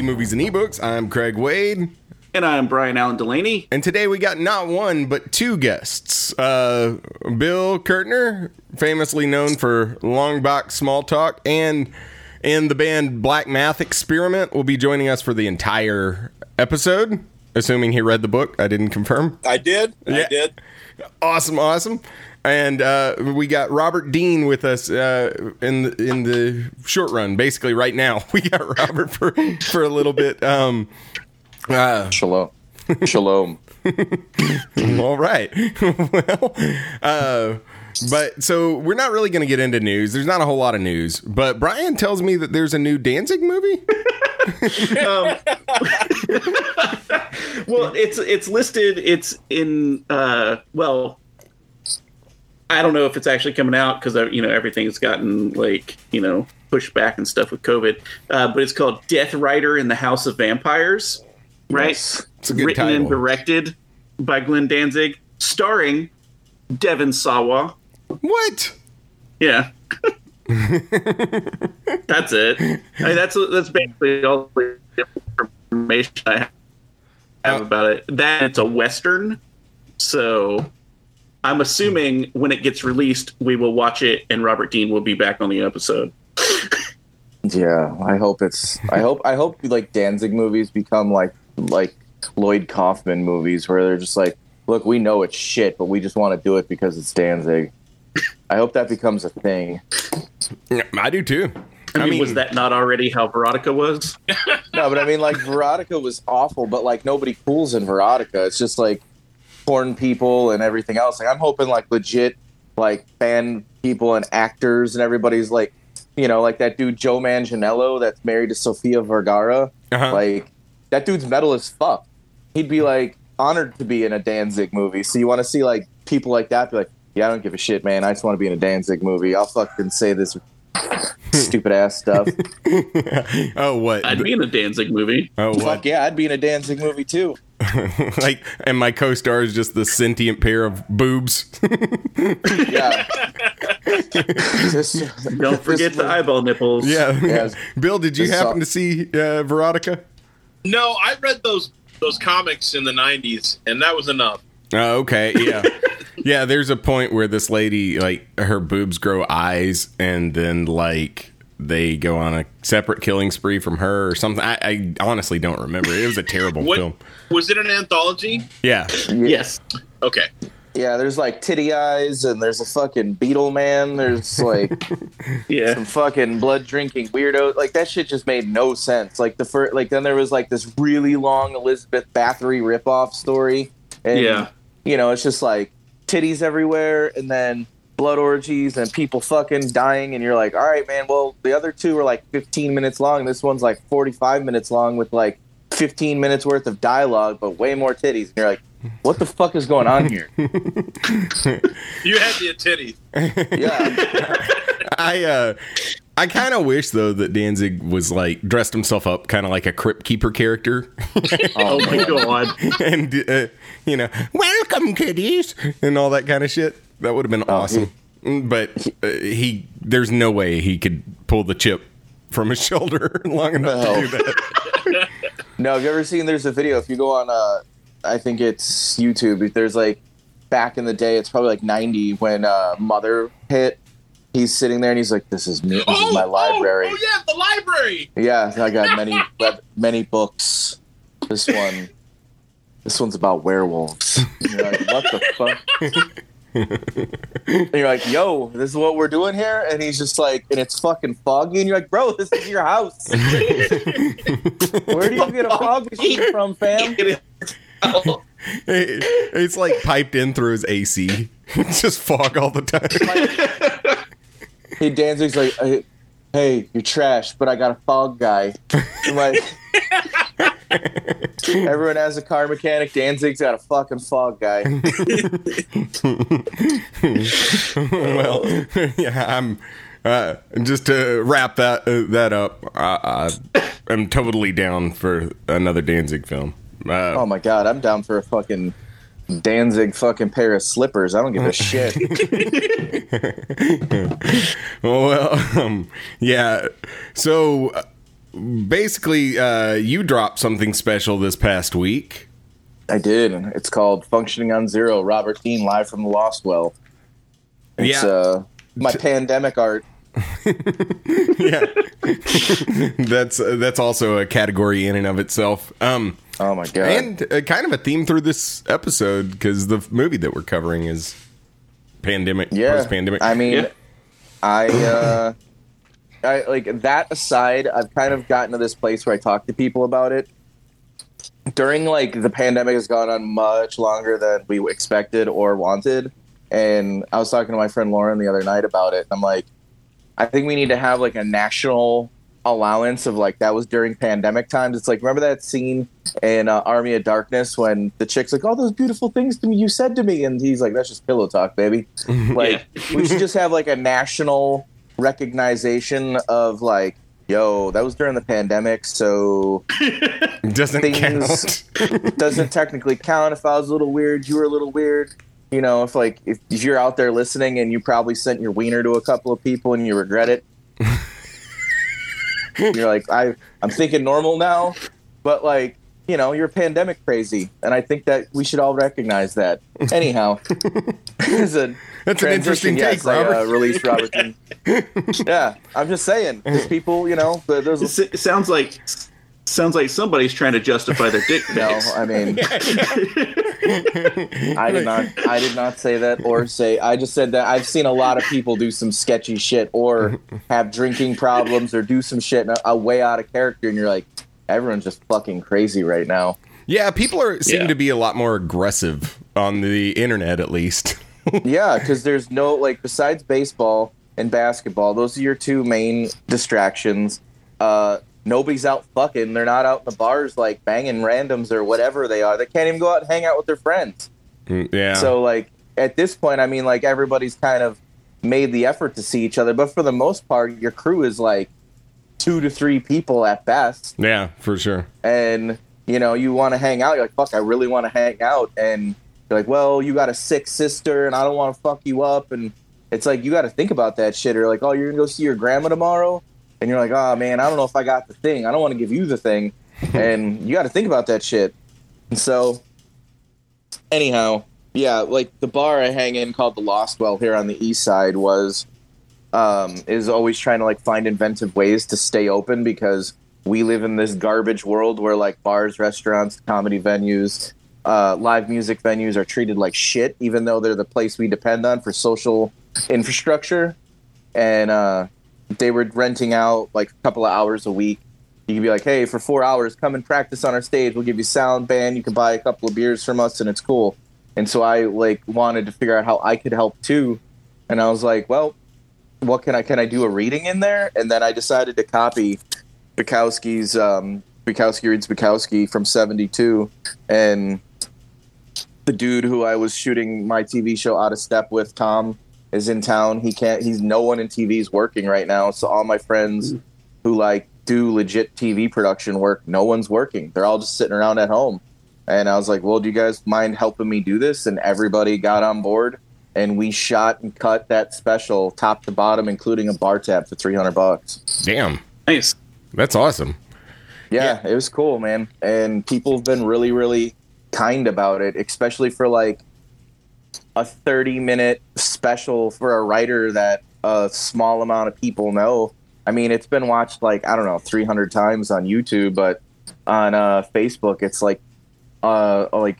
to Movies and Ebooks. I'm Craig Wade. And I'm Brian Allen Delaney. And today we got not one, but two guests. Uh, Bill Kurtner, famously known for Long Box Small Talk, and and the band Black Math Experiment will be joining us for the entire episode, assuming he read the book. I didn't confirm. I did. Yeah. I did. Awesome, awesome. And uh, we got Robert Dean with us uh, in the, in the short run. Basically, right now we got Robert for for a little bit. Um, uh, Shalom. Shalom. all right. well, uh, but so we're not really going to get into news. There's not a whole lot of news. But Brian tells me that there's a new Danzig movie. Um, well, it's it's listed. It's in. Uh, well, I don't know if it's actually coming out because you know everything's gotten like you know pushed back and stuff with COVID. Uh, but it's called Death Rider in the House of Vampires, right? Yes. It's a good Written title. and directed by Glenn Danzig, starring Devon Sawa. What? Yeah. that's it. I mean, that's that's basically all the information I have Uh, about it. That it's a western, so I'm assuming when it gets released, we will watch it, and Robert Dean will be back on the episode. Yeah, I hope it's. I hope. I hope like Danzig movies become like like Lloyd Kaufman movies, where they're just like, look, we know it's shit, but we just want to do it because it's Danzig. I hope that becomes a thing. Yeah, I do too. I mean, was that not already how Verotika was? No, but I mean, like Verotika was awful, but like nobody cools in Verotika. It's just like porn people and everything else. Like I'm hoping like legit like band people and actors and everybody's like, you know, like that dude Joe Manganiello that's married to Sofia Vergara. Uh-huh. Like that dude's metal as fuck. He'd be like honored to be in a Danzig movie. So you want to see like people like that be like, yeah, I don't give a shit, man. I just want to be in a Danzig movie. I'll fucking say this stupid ass stuff. oh, what? I'd be in a Danzig movie. oh, Fuck yeah, I'd be in a Danzig movie too. like, and my co-star is just the sentient pair of boobs. Yeah. This- Don't forget the eyeball nipples. yeah. Yes. Bill, did you This happen to see uh, Verotika? No, I read those those comics in the '90s, and that was enough. Oh, okay. Yeah. yeah, there's a point where this lady, like, her boobs grow eyes, and then, like, they go on a separate killing spree from her or something. I, I honestly don't remember. It was a terrible What film. was it? An anthology? Yeah. Yes. Okay. Yeah, there's like titty eyes, and there's a fucking beetle man. There's like Yeah. some fucking blood drinking weirdo. Like that shit just made no sense. Like the first, like then there was like this really long Elizabeth Bathory ripoff story, and Yeah. you know it's just like titties everywhere, and then blood orgies and people fucking dying, and you're like, all right, man. Well, the other two are like 15 minutes long. This one's like 45 minutes long with like 15 minutes worth of dialogue, but way more titties. And you're like, what the fuck is going on here? You had the titties. Yeah. I uh I kind of wish though that Danzig was like dressed himself up kind of like a crypt keeper character, Oh my god. and uh, you know, welcome kiddies, and all that kind of shit. That would have been awesome. Mm, but uh, he, there's no way he could pull the chip from his shoulder long enough to No. do that. No, have you ever seen? There's a video. If you go on, uh, I think it's YouTube. if There's like back in the day. It's probably like '90 when uh, Mother hit. He's sitting there and he's like, "This is me. This is my library." Oh, oh, yeah, the library. Yeah, I got many many books. This one, this one's about werewolves. You're like, what the fuck? And you're like, yo, this is what we're doing here, and he's just like, and it's fucking foggy, and you're like, bro, this is your house. Where do you get a fog machine from, fam? It- it's like piped in through his AC. It's just fog all the time. Hey, Danzig's like, hey, hey, you're trash, but I got a fog guy. I'm like, everyone has a car mechanic. Danzig's got a fucking fog guy. well, yeah, I'm. Uh, just to wrap that uh, that up, I, I am totally down for another Danzig film. Uh, Oh my god, I'm down for a fucking Danzig fucking pair of slippers. I don't give a shit. well, um, yeah. So uh, basically, uh, you dropped something special this past week. I did. It's called Functioning on Zero. Robert Dean live from the Lost Well. It's Yeah. uh, my pandemic art. yeah, that's that's also a category in and of itself. Um, Oh my god! and uh, kind of a theme through this episode because the f- movie that we're covering is pandemic, yeah, post-pandemic. I mean, Yeah. I uh, I like that aside. I've kind of gotten to this place where I talk to people about it. During like the pandemic has gone on much longer than we expected or wanted, and I was talking to my friend Lauren the other night about it. I'm like, I think we need to have like a national allowance of like that was during pandemic times. It's like remember that scene in uh, Army of Darkness when the chick's like, "All those beautiful things to me you said to me," and he's like, "That's just pillow talk, baby." Like we should just have like a national recognition of like, "Yo, that was during the pandemic, so doesn't things- count. doesn't technically count. If I was a little weird, you were a little weird." You know, if like if, if you're out there listening and you probably sent your wiener to a couple of people and you regret it, you're like, I I'm thinking normal now, but like you know, you're pandemic crazy, and I think that we should all recognize that. Anyhow, it's a That's an interesting take, yes, I, Robert. uh, released Robert. Yeah, I'm just saying, 'cause people, you know, there's It's- It sounds like sounds like somebody's trying to justify their dick no. I mean, I did not. I did not say that or say. I just said that I've seen a lot of people do some sketchy shit or have drinking problems or do some shit a, a way out of character, and you're like, everyone's just fucking crazy right now. yeah, people are seem Yeah. to be a lot more aggressive on the internet, at least. yeah, because there's no like besides baseball and basketball, those are your two main distractions. Uh, nobody's out fucking. They're not out in the bars like banging randoms or whatever they are. They can't even go out and hang out with their friends. Mm, yeah. So like at this point, I mean, like everybody's kind of made the effort to see each other, but for the most part, your crew is like two to three people at best, yeah, for sure. and you know you want to hang out. You're like, fuck, I really want to hang out, and you're like, well, you got a sick sister, and I don't want to fuck you up, and it's like you got to think about that shit. Or like, oh, you're gonna go see your grandma tomorrow, and you're like, oh man, I don't know if I got the thing. I don't want to give you the thing, and you got to think about that shit. And so, anyhow, yeah, like the bar I hang in called the Lost Well here on the east side was um, is always trying to like find inventive ways to stay open because we live in this garbage world where like bars, restaurants, comedy venues, uh, live music venues are treated like shit, even though they're the place we depend on for social infrastructure. And uh, they were renting out like a couple of hours a week. You could be like, hey, for four hours, come and practice on our stage. We'll give you sound band. You can buy a couple of beers from us, and it's cool. And so I like wanted to figure out how I could help too. And I was like, well, what can I can I do a reading in there? And then I decided to copy Bukowski's um, Bukowski reads Bukowski from '72, and the dude who I was shooting my TV show Out of Step with, Tom, is in town. He can't. He's no one in TV is working right now. So all my friends hmm. who like do legit TV production work, no one's working. They're all just sitting around at home. And I was like, well, do you guys mind helping me do this? And everybody got on board. And we shot and cut that special top to bottom, including a bar tab for 300 bucks. Damn, Nice. that's awesome. Yeah, it was cool, man. And people have been really, really kind about it, especially for like a 30 minute special for a writer that a small amount of people know. I mean, it's been watched like, I don't know, 300 times on YouTube, but on uh, Facebook, it's like, uh, like,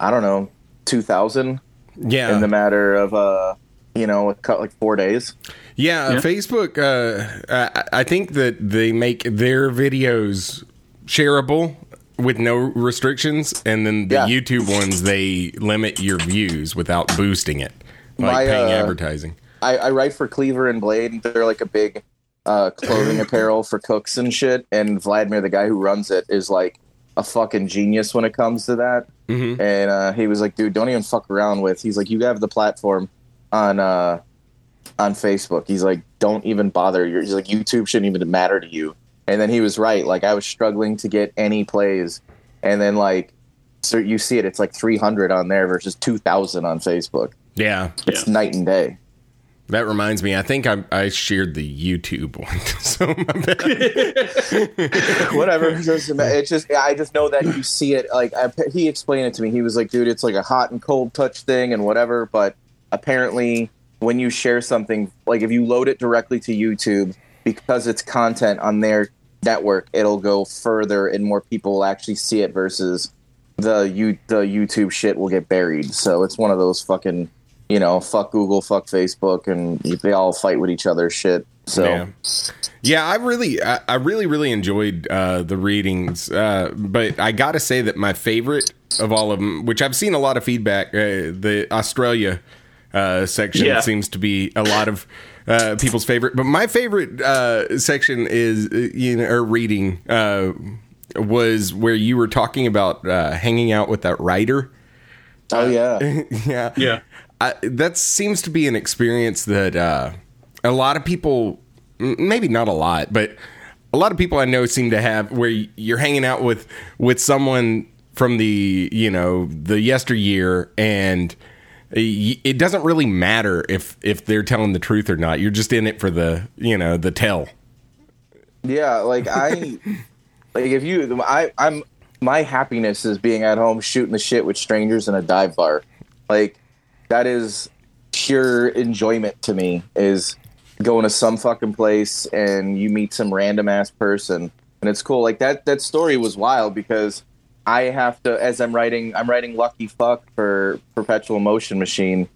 I don't know, 2,000 Yeah, in the matter of, uh, you know, it cut like four days. Yeah, Yeah. Facebook. Uh, I, I think that they make their videos shareable with no restrictions, and then the Yeah. YouTube ones they limit your views without boosting it, like My, paying uh, advertising. I, I write for Cleaver and Blade. They're like a big uh, clothing apparel for cooks and shit. And Vladimir, the guy who runs it, is like a fucking genius when it comes to that. Mhm. And uh, he was like, dude, don't even fuck around with. He's like, you have the platform on uh, on Facebook. He's like, don't even bother. You're, he's like, YouTube shouldn't even matter to you. And then he was right. Like I was struggling to get any plays, and then like, so you see it. It's like 300 on there versus 2,000 on Facebook. Yeah, It's night and day. That reminds me, I think I, I shared the YouTube one. so my bad. Whatever. It doesn't. It's just I just know that you see it. Like I, he explained it to me. He was like, "Dude, it's like a hot and cold touch thing and whatever." But apparently, when you share something, like if you load it directly to YouTube, because it's content on their network, it'll go further and more people will actually see it versus the you the YouTube shit will get buried. So it's one of those fucking you know fuck Google, fuck Facebook, and they all fight with each other shit. So Yeah. Yeah, I really, I, I really, really enjoyed uh, the readings, uh, but I got to say that my favorite of all of them, which I've seen a lot of feedback, uh, the Australia uh, section Yeah. seems to be a lot of uh, people's favorite. But my favorite uh, section is, uh, you know, or reading uh, was where you were talking about uh, hanging out with that writer. oh yeah, yeah, Yeah. I, that seems to be an experience that uh, a lot of people, maybe not a lot, but a lot of people I know seem to have, where you're hanging out with with someone from the you know the yesteryear, and y- it doesn't really matter if if they're telling the truth or not. You're just in it for the you know the tell. yeah. Like I, like if you, I, I'm my happiness is being at home shooting the shit with strangers in a dive bar. Like that is pure enjoyment to me. Is going to some fucking place and you meet some random ass person and it's cool. Like that that story was wild because I have to as I'm writing I'm writing Lucky Fuck for Perpetual Motion Machine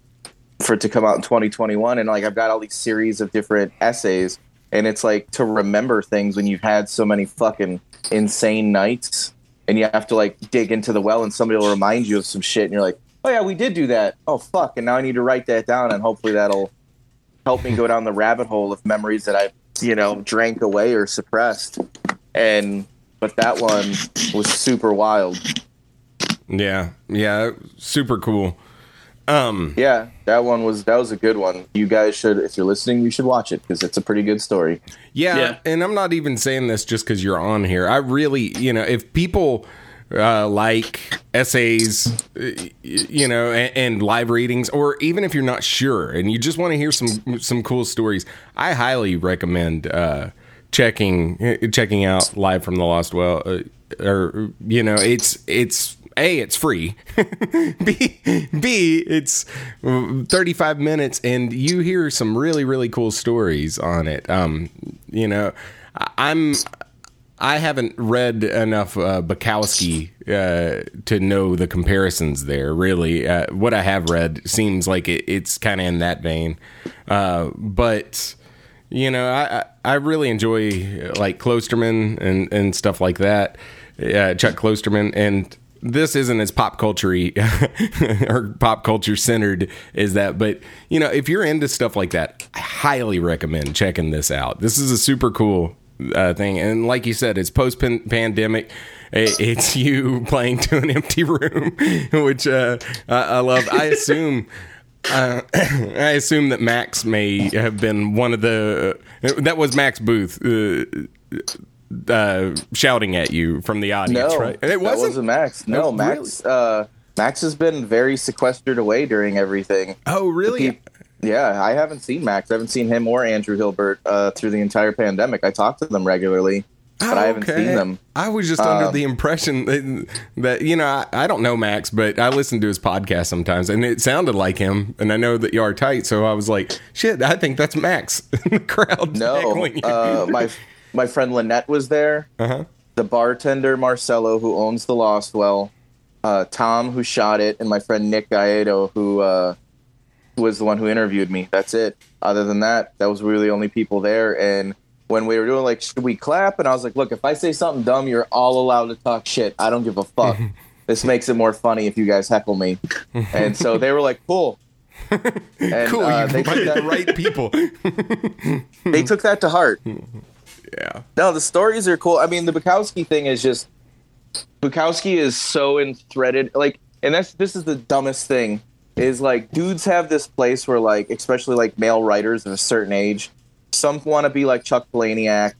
for it to come out in 2021 and like I've got all these series of different essays and it's like to remember things when you've had so many fucking insane nights and you have to like dig into the well and somebody will remind you of some shit and you're like oh yeah we did do that. Oh fuck and now i need to write that down and hopefully that'll help me go down the rabbit hole of memories that i you know drank away or suppressed. And but that one was super wild Yeah, yeah, super cool. Um, yeah that one was that was a good one you guys should if you're listening you should watch it because it's a pretty good story Yeah, Yeah. and I'm not even saying this just because you're on here. I really, you know, if people uh, like essays, uh, you know, and, and live readings, or even if you're not sure and you just want to hear some some cool stories, I highly recommend uh, checking checking out live from the Lost Well. Uh, or you know, it's it's a it's free. B b it's 35 minutes and you hear some really really cool stories on it. Um you know i'm i haven't read enough uh, bukowski uh, to know the comparisons there really. Uh, what i have read seems like it, it's kind of in that vein. Uh, but you know, I I really enjoy uh, like Klosterman and and stuff like that. Chuck Klosterman, and this isn't as pop culture or pop culture centered as that, but you know, if you're into stuff like that, I highly recommend checking this out. This is a super cool uh, thing, and like you said, it's post pandemic. It's you playing to an empty room, which uh, I love. I assume uh, I assume that Max may have been one of the. that was Max Booth uh, uh, shouting at you from the audience, no right? And that wasn't max no Oh, max uh max has been very sequestered away during everything Oh, really? Peop- yeah, I haven't seen Max. I haven't seen him or Andrew Hilbert uh, through the entire pandemic. I talk to them regularly, but I haven't Oh, seen them. I was just under Um, the impression that, that you know I, I don't know Max, but I listen to his podcast sometimes, and it sounded like him. And I know that you are tight, so I was like, "Shit, I think that's Max." in the crowd, No, uh, my my friend Lynette was there. uh-huh. The bartender Marcelo, who owns the Lost Well, uh, Tom, who shot it, and my friend Nick Gaedo, who uh, who was the one who interviewed me. That's it. Other than that, that was really the only people there. And when we were doing like, should we clap? And I was like, look, if I say something dumb, you're all allowed to talk shit. I don't give a fuck. this makes it more funny if you guys heckle me. And so they were like, cool. And, cool, uh, you took the that, right people. they took that to heart. yeah. No, the stories are cool. I mean, the Bukowski thing is just Bukowski is so enthreaded. Like, and that's this is the dumbest thing is like dudes have this place where like, especially like male writers of a certain age, some want to be like Chuck Palahniuk.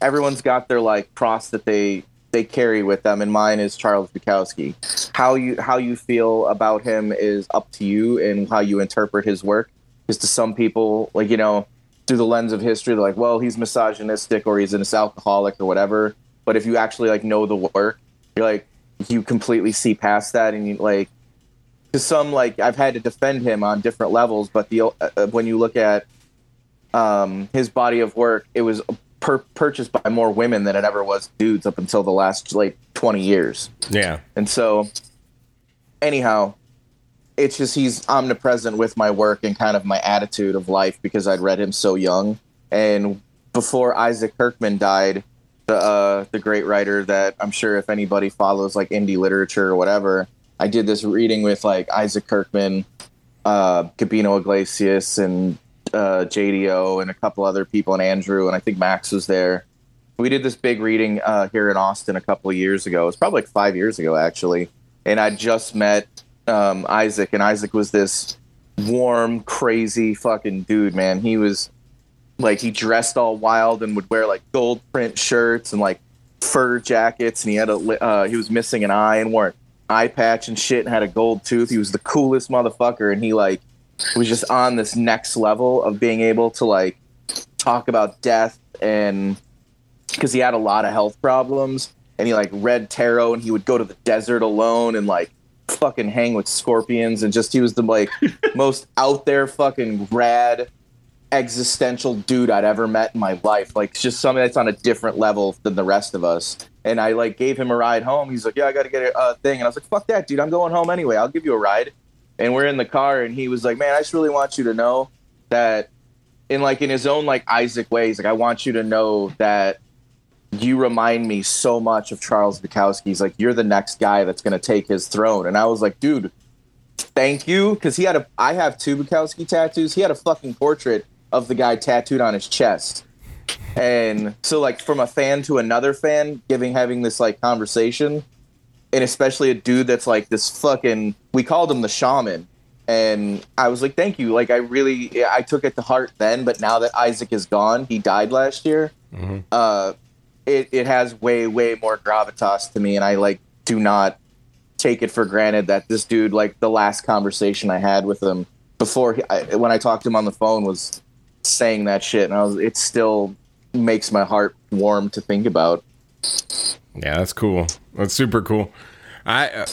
Everyone's got their like cross that they they carry with them, and mine is Charles Bukowski. How you how you feel about him is up to you, and how you interpret his work. because to some people, like you know, through the lens of history, they're like, well, he's misogynistic or he's an alcoholic or whatever. But if you actually like know the work, you're like you completely see past that, and you like to some like I've had to defend him on different levels, but the uh, when you look at um, his body of work, it was per- purchased by more women than it ever was dudes up until the last like 20 years. Yeah. And so, anyhow, it's just he's omnipresent with my work and kind of my attitude of life because I'd read him so young. And before Isaac Kirkman died, the uh, the great writer that I'm sure if anybody follows like indie literature or whatever, I did this reading with like Isaac Kirkman, uh, Gabino Iglesias, and uh, JDO, and a couple other people, and Andrew, and I think Max was there. We did this big reading uh, here in Austin a couple of years ago. It was probably like five years ago, actually. And I just met um, Isaac, and Isaac was this warm, crazy fucking dude, man. He was like he dressed all wild and would wear like gold print shirts and like fur jackets, and he had a uh, he was missing an eye and wore an eye patch and shit, and had a gold tooth. He was the coolest motherfucker, and he like was just on this next level of being able to like talk about death and because he had a lot of health problems and he like read tarot and he would go to the desert alone and like fucking hang with scorpions and just he was the like most out there fucking rad existential dude I'd ever met in my life. Like just something that's on a different level than the rest of us. And I like gave him a ride home. He's like, "Yeah, I got to get a uh, thing." And I was like, "Fuck that, dude! I'm going home anyway. I'll give you a ride." And we're in the car, and he was like, "Man, I just really want you to know that." In like in his own like Isaac ways, like I want you to know that you remind me so much of Charles Bukowski. He's like, you're the next guy that's going to take his throne. And I was like, dude, thank you. Cause he had a, I have two Bukowski tattoos. He had a fucking portrait of the guy tattooed on his chest. And so like from a fan to another fan giving, having this like conversation and especially a dude that's like this fucking, we called him the shaman. And I was like, thank you. Like I really, I took it to heart then, but now that Isaac is gone, he died last year. Uh, it, it has way way more gravitas to me and i like do not take it for granted that this dude like the last conversation i had with him before he, I, when i talked to him on the phone was saying that shit and i was it still makes my heart warm to think about Yeah, that's cool. That's super cool. I uh,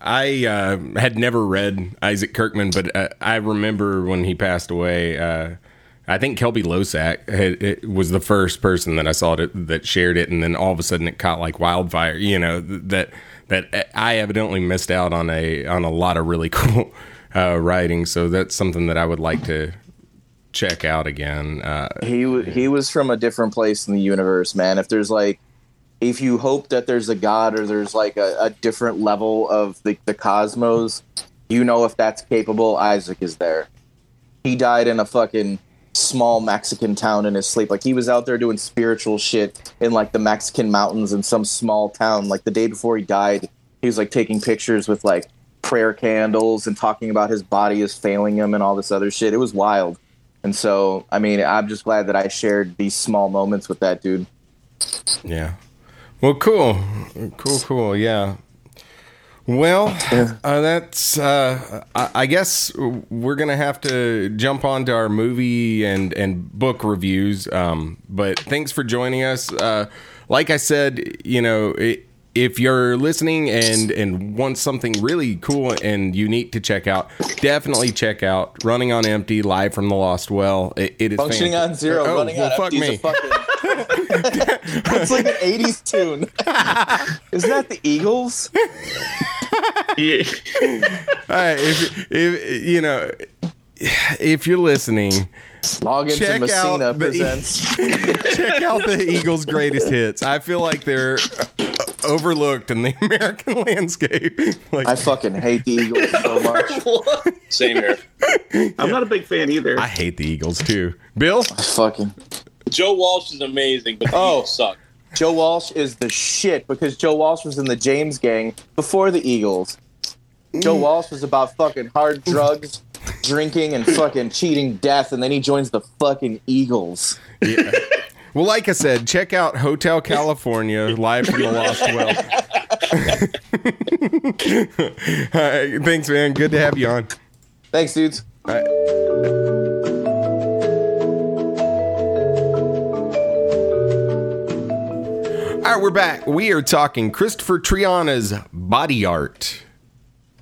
I uh, had never read Isaac Kirkman, but uh, I remember when he passed away. Uh, I think Kelby Losack had, it was the first person that I saw that, that shared it, and then all of a sudden it caught like wildfire. You know that that I evidently missed out on a on a lot of really cool uh, writing. So that's something that I would like to check out again. Uh, he w- he was from a different place in the universe man if there's like if you hope that there's a god or there's like a, a different level of the, the cosmos you know if that's capable isaac is there. He died in a fucking small mexican town in his sleep. Like he was out there doing spiritual shit in like the mexican mountains in some small town. Like the day before he died he was like taking pictures with like prayer candles and talking about his body is failing him and all this other shit. It was wild. And so i mean i'm just glad that i shared these small moments with that dude. Yeah. Well, cool, cool, cool. Yeah. Well, uh, that's. Uh, I, I guess we're gonna have to jump on to our movie and and book reviews. Um, but thanks for joining us. Uh, like I said, you know. It, if you're listening and and want something really cool and unique to check out, definitely check out "Running on Empty" live from the Lost Well. It, it is functioning fant- on zero Oh, running well, on fuck empty me. A it's like an 80s tune isn't that the eagles Yeah. All right, if, if you know, if you're listening, log into Check messina out the- presents check out the Eagles' greatest hits. I feel like they're uh, overlooked in the American landscape. Like, i fucking hate the eagles so much Same here. I'm not a big fan either. I hate the Eagles too. Bill, I fucking Joe Walsh is amazing, but the Oh. Eagles suck. joe walsh is the shit because joe walsh was in the james gang before the eagles joe mm. walsh was about fucking hard drugs drinking and fucking cheating death and then he joins the fucking eagles yeah. Well, like I said, check out Hotel California live from the Lost Well. All right, thanks, man. Good to have you on. thanks dudes All right. right, we're back. We are talking Christopher Triana's body art.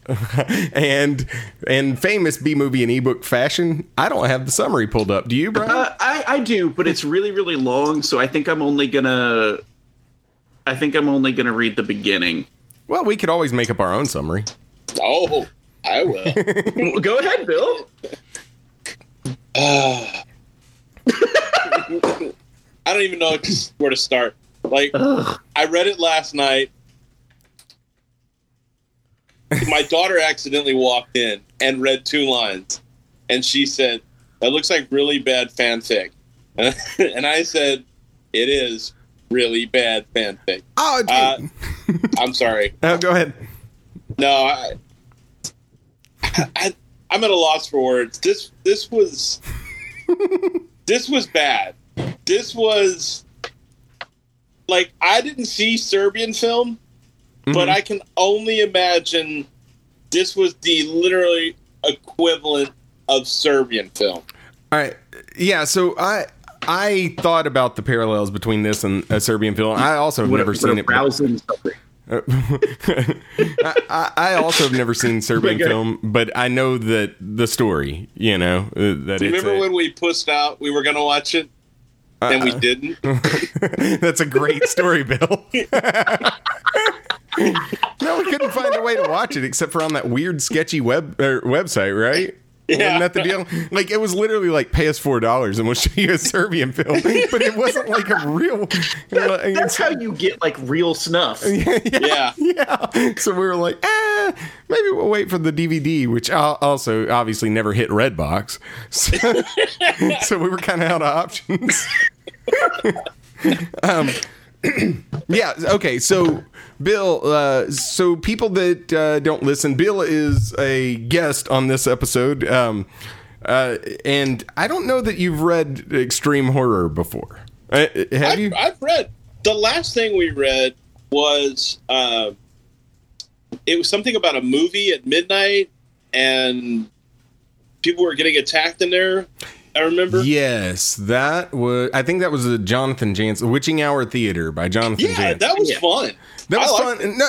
and and famous B movie and ebook fashion. I don't have the summary pulled up. Do you, Brian? Uh, I I do, but it's really really long, so I think I'm only gonna. I think I'm only gonna read the beginning. well, we could always make up our own summary. Oh, I will. Go ahead, Bill. I don't even know where to start. Like, Ugh. I read it last night. My daughter accidentally walked in and read two lines, and she said, "That looks like really bad fanfic," and I said, "It is really bad fanfic." Oh. Uh, I'm sorry. oh, go ahead. No, I, I, I'm at a loss for words. This this was this was bad. This was like I didn't see Serbian film, but I can only imagine this was the literally equivalent of Serbian film. All right. Yeah, so I I thought about the parallels between this and a Serbian film. I also have What never what seen it. but- rousing summary. I, I I also have never seen Serbian Okay. film, but I know that the story, you know, uh, that Do you it's remember a- when we pushed out we were going to watch it and we didn't? That's a great story, Bill. no, we couldn't find a way to watch it except for on that weird, sketchy web er, website, right? Yeah. Wasn't that the deal? Like it was literally like pay us four dollars and we'll show you a Serbian film, but it wasn't like a real. That's how you get like real snuff. Yeah. yeah. So we were like, eh, maybe we'll wait for the DVD, which al- also obviously never hit Redbox. So, so we were kind of out of options. um, yeah. Okay. So, Bill, uh, so people that uh, don't listen, Bill is a guest on this episode. Um, uh, and I don't know that you've read extreme horror before. Uh, have I've, you? I've read the last thing we read was uh, it was something about a movie at midnight and people were getting attacked in there. I remember. Yes, that was. I think that was a Jonathan Janz, Witching Hour Theater by Jonathan Yeah, Janz. that was Yeah. fun. That was fun, liked and, no,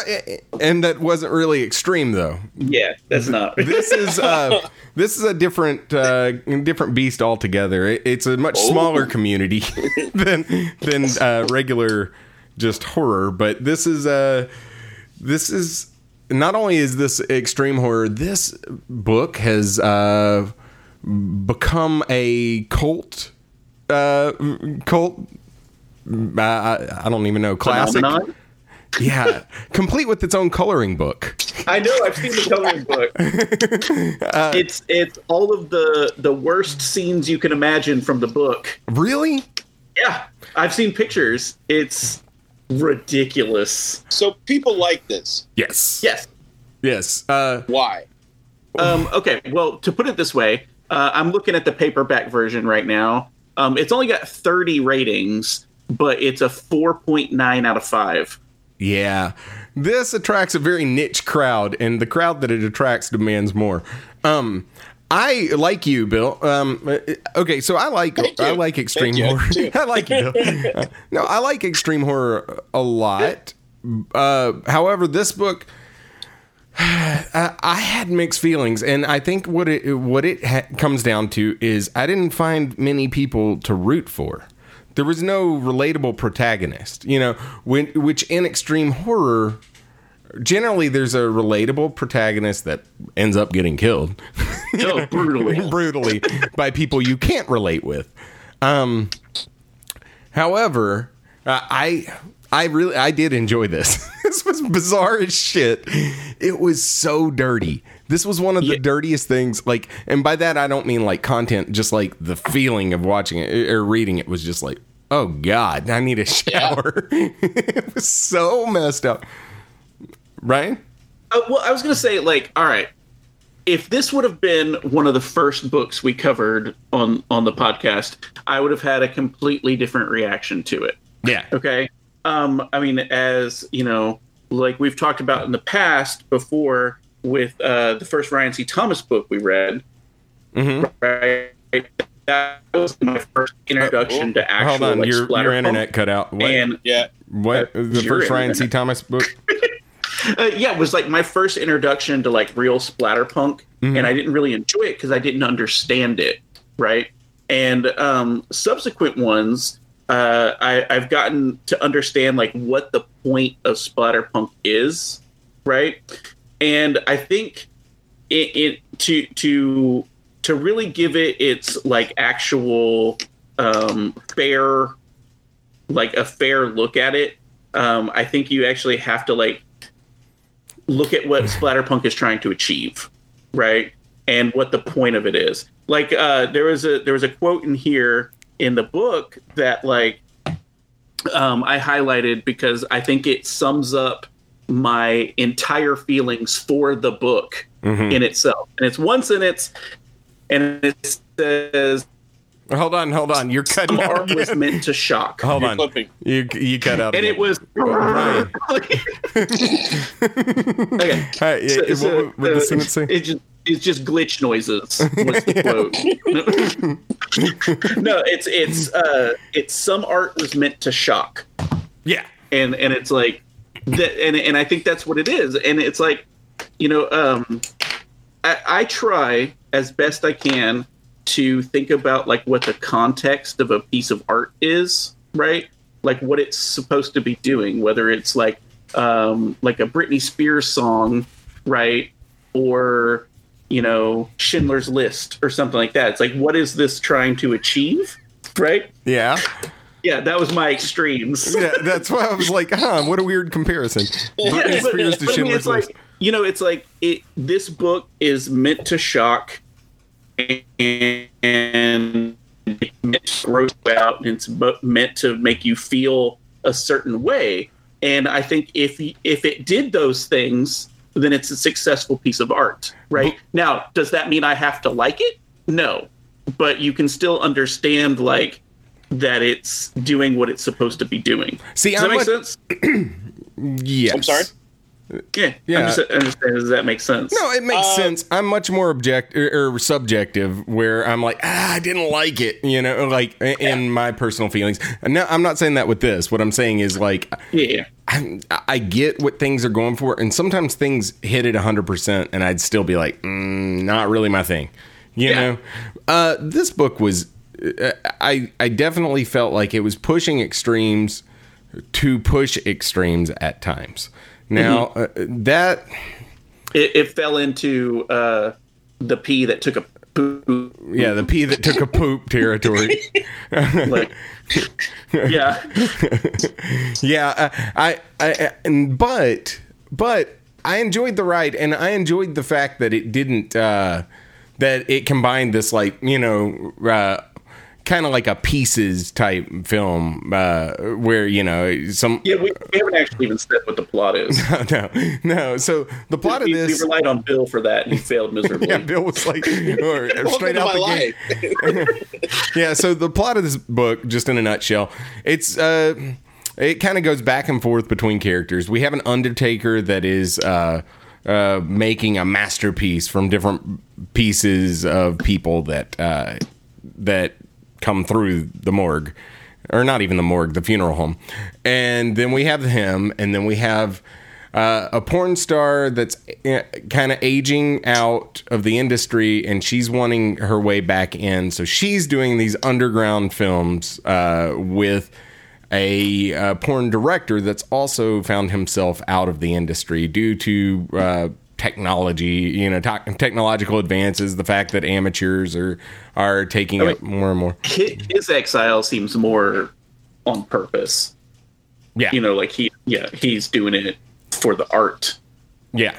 and that wasn't really extreme though. Yeah, that's not. This is uh, this is a different uh, different beast altogether. It, it's a much Oh. smaller community than than uh, regular just horror, but this is uh, this is not only is this extreme horror. This book has uh, become a cult uh, cult. I, I I don't even know classic. Phenomenon? Yeah, complete with its own coloring book. I know. I've seen the coloring book. it's it's all of the the worst scenes you can imagine from the book. Really? Yeah, I've seen pictures. It's ridiculous. So people like this. Yes. Yes. Yes. Uh, Why? Um, okay. Well, to put it this way, uh, I'm looking at the paperback version right now. Um, it's only got 30 ratings, but it's a 4.9 out of five. yeah. This attracts a very niche crowd, and the crowd that it attracts demands more. Um, I like you, Bill. Um, uh, okay, so I like I like extreme horror. I like you, Bill. No, I like extreme horror a lot. Uh, however, this book. I, I had mixed feelings, and I think what it what it ha- comes down to is I didn't find many people to root for. There was no relatable protagonist, you know. When, which in extreme horror, generally there's a relatable protagonist that ends up getting killed Oh, brutally. brutally by people you can't relate with. Um, however, uh, I I really I did enjoy this. this was bizarre as shit. It was so dirty. This was one of the Yeah. dirtiest things. Like, and by that I don't mean like content, just like the feeling of watching it or reading it was just like, oh god, I need a shower. it was so messed up. Ryan. Uh, well, I was going to say, like, all right, if this would have been one of the first books we covered on on the podcast, I would have had a completely different reaction to it. Yeah. Okay. Um, I mean, as you know, like we've talked about in the past before with uh, the first Ryan C. Thomas book we read, Mhm. right? That was my first introduction to actual Hold on, like your your internet cut out. What? And Yeah. What Uh, the first Ryan anything. C. Thomas book? Uh, yeah, it was like my first introduction to like real splatterpunk, Mm-hmm. and I didn't really enjoy it because I didn't understand it, right? And um, subsequent ones, uh, I, I've gotten to understand like what the point of splatterpunk is, right? And I think it, it to to to really give it its like actual um, fair like a fair look at it um, i think you actually have to like look at what splatterpunk is trying to achieve right and what the point of it is like uh, there was a there was a quote in here in the book that like um, i highlighted because i think it sums up my entire feelings for the book in itself and it's one sentence and it says Hold on, hold on. You're cutting some out. art was meant to shock Hold You're on. clipping. You you cut out. and again. it was Ryan. okay. Hi, yeah, So- what, so, what, what did the uh, sentence say? It just it's just glitch noises. Was the quote? no, it's it's uh it's some art was meant to shock, yeah. and and it's like that, and and I think that's what it is, and it's like you know um I, I try as best I can to think about like what the context of a piece of art is, right? Like what it's supposed to be doing, whether it's like um, like a Britney Spears song, right? Or you know Schindler's List or something like that. It's like what is this trying to achieve, right? Yeah. Yeah, that was my extremes. Yeah, that's why I was like, huh, what a weird comparison. Britney Yeah, but- Spears to but I mean, Schindler's it's like List. you know, it's like it. This book is meant to shock and, and it's meant to gross out, and it's meant to make you feel a certain way. And I think if if it did those things, then it's a successful piece of art, right? now, does that mean I have to like it? No, but you can still understand like that it's doing what it's supposed to be doing. See, Does that I'm make like- sense? Yes. I'm sorry. Yeah, Yeah. I'm just understand. Does that make sense? No, it makes Uh, sense. I'm much more object or, or subjective, where I'm like, ah, I didn't like it, you know, like i- in my personal feelings. No, I'm not saying that with this. What I'm saying is like, Yeah, I, I get what things are going for, and sometimes things hit it 100%, and I'd still be like, mm, not really my thing. You Yeah. know, uh, this book was, uh, I I definitely felt like it was pushing extremes to push extremes at times. Now uh, that it, it fell into uh, the pea that took a poop. yeah, the pea that took a poop territory. Like, yeah, yeah, uh, I, I, I, but, but I enjoyed the ride, and I enjoyed the fact that it didn't, uh, that it combined this like you know, uh, kind of like a pieces type film, uh, where you know some. yeah. We, we haven't actually even said what the plot is. No, no. So the plot of we, we this, relied on Bill for that, and he failed miserably. yeah, Bill was like, or, straight out the gate. yeah so the plot of this book just in a nutshell it's uh it kind of goes back and forth between characters we have an undertaker that is uh uh making a masterpiece from different pieces of people that uh that come through the morgue or not even the morgue the funeral home and then we have him and then we have uh, a porn star that's kind of aging out of the industry and she's wanting her way back in. So she's doing these underground films uh, with a uh, porn director that's also found himself out of the industry due to uh, technology, you know, te- technological advances, the fact that amateurs are are taking mean- up more and more. His, his exile seems more on purpose. Yeah. You know, like he, yeah, he's doing it for the art. Yeah.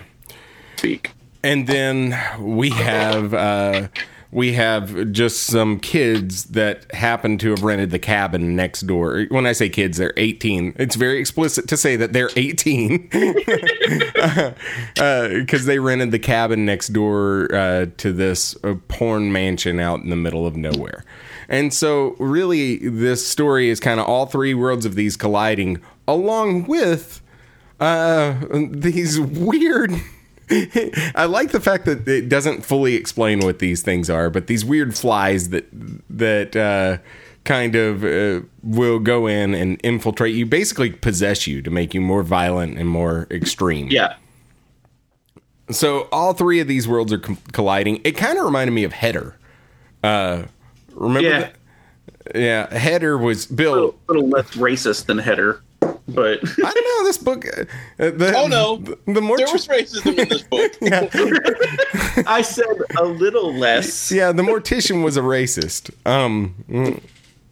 Speak. and then we have uh, we have just some kids that happen to have rented the cabin next door. When I say kids, they're 18. It's very explicit to say that they're 18 because they rented the cabin next door uh, to this uh, porn mansion out in the middle of nowhere. And so, really, this story is kind of all three worlds of these colliding, along with uh, these weird. I like the fact that it doesn't fully explain what these things are, but these weird flies that that uh, kind of uh, will go in and infiltrate you, basically possess you to make you more violent and more extreme. Yeah. So all three of these worlds are colliding. It kind of reminded me of Header. Uh, remember? Yeah. that? Yeah, Header was built A Bill. little, little less racist than Header, but I don't know this book. Uh, the, Oh, no. the, the more There tr- was racism in this book. yeah, I said a little less. yeah, the mortician was a racist. Um,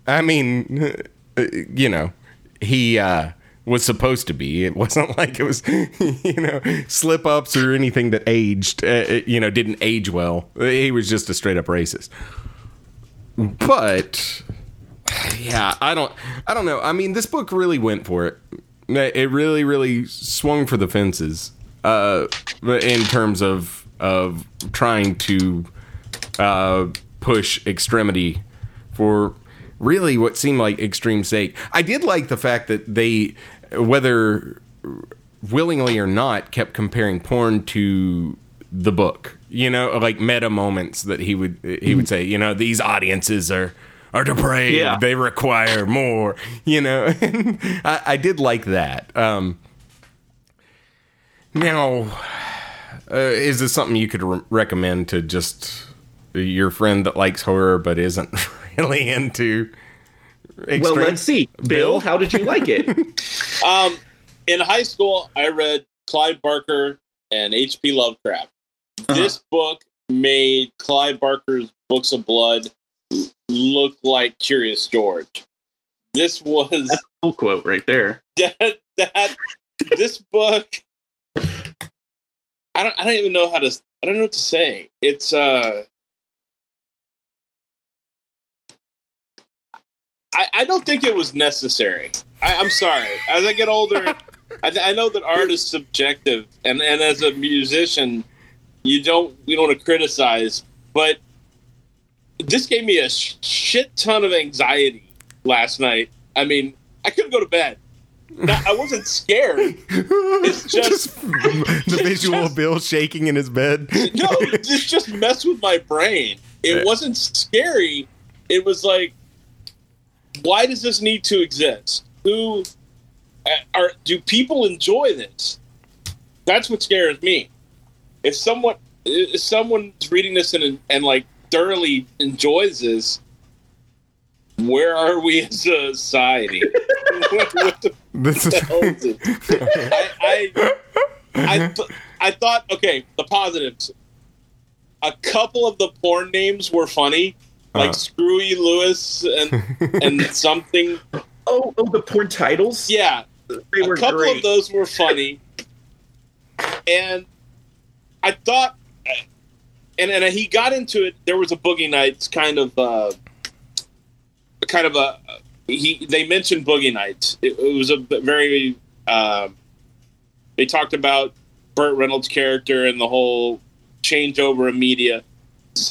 I mean, uh, you know, he uh, was supposed to be. It wasn't like it was, you know, slip ups or anything that aged. Uh, you know, didn't age well. He was just a straight up racist. But yeah, I don't, I don't know. I mean, this book really went for it. It really, really swung for the fences. Uh, in terms of of trying to uh, push extremity for really what seemed like extreme sake. I did like the fact that they, whether willingly or not, kept comparing porn to the book. You know, like meta moments that he would he would say. You know, these audiences are are depraved. Yeah. They require more. You know, I, I did like that. Um, now, uh, is this something you could re- recommend to just your friend that likes horror but isn't really into? Well, let's see. Bill, how did you like it? Um, in high school, I read Clive Barker and H.P. Lovecraft. This book made Clive Barker's Books of Blood look like Curious George. This was Full quote right there. that that this book. I don't. I don't even know how to. I don't know what to say. It's uh. I, I don't think it was necessary. I, I'm sorry. As I get older, I, I know that art is subjective, and, and as a musician, you don't you don't want to criticize, but this gave me a shit ton of anxiety last night. I mean, I couldn't go to bed. I wasn't scared. It's just the visual just- of Bill shaking in his bed. no, this just messed with my brain. It Yeah. wasn't scary. It was like, why does this need to exist? Who are do people enjoy this? That's what scares me. If someone if someone's reading this and and like thoroughly enjoys this, where are we as a society? what, what the This is hell is it? I, I, I, th- I thought, okay, the positives. A couple of the porn names were funny, like Uh. Screwy Lewis and and something. Oh, oh, the porn titles. Yeah, they a were couple great. of those were funny, and I thought, and and he got into it. There was a Boogie Nights kind of, uh, kind of a. He they mentioned Boogie Nights. It, it was a very. Uh, they talked about Burt Reynolds' character and the whole changeover of media,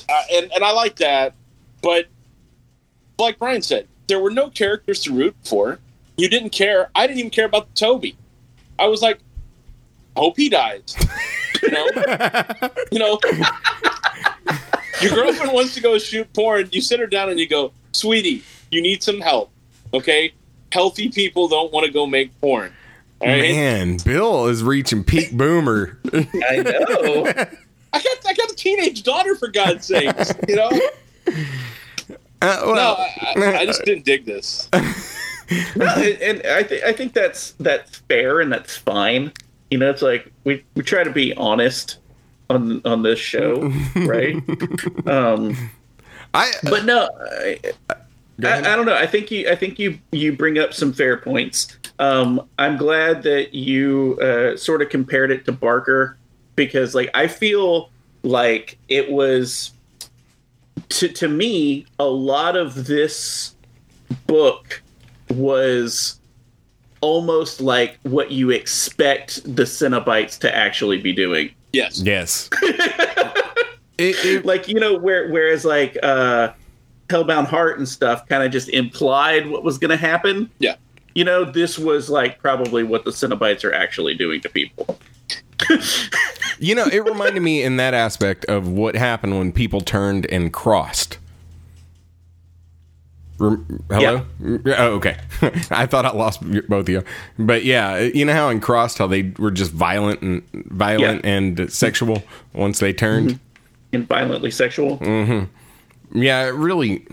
uh, and and I like that, but like Brian said, there were no characters to root for. You didn't care. I didn't even care about Toby. I was like, hope he dies. You know, you know. Your girlfriend wants to go shoot porn. You sit her down and you go, "Sweetie, you need some help. Okay, healthy people don't want to go make porn. All right, man. Bill is reaching peak boomer. I know. I got I got a teenage daughter for God's sakes. You know, Uh, no, well, I, I, I just didn't dig this. No, and and I think I think that's that's fair and that's fine. You know, it's like we we try to be honest on on this show, right? um, I but no, I, I, I don't know. I think you I think you you bring up some fair points. Um, I'm glad that you uh, sort of compared it to Barker because, like, I feel like it was to to me a lot of this book was almost like what you expect the Cenobites to actually be doing. Yes, yes. it, it, Like you know, where whereas like uh, Hellbound Heart and stuff kind of just implied what was going to happen. Yeah. You know, this was like probably what the Cenobites are actually doing to people. you know, it reminded me in that aspect of what happened when people turned and crossed. Rem- Hello? Yeah. Oh, okay. I thought I lost both of you. But yeah, you know how in Crossed, how they were just violent and violent Yeah. and sexual once they turned? And violently sexual. Mm-hmm. Yeah, it really,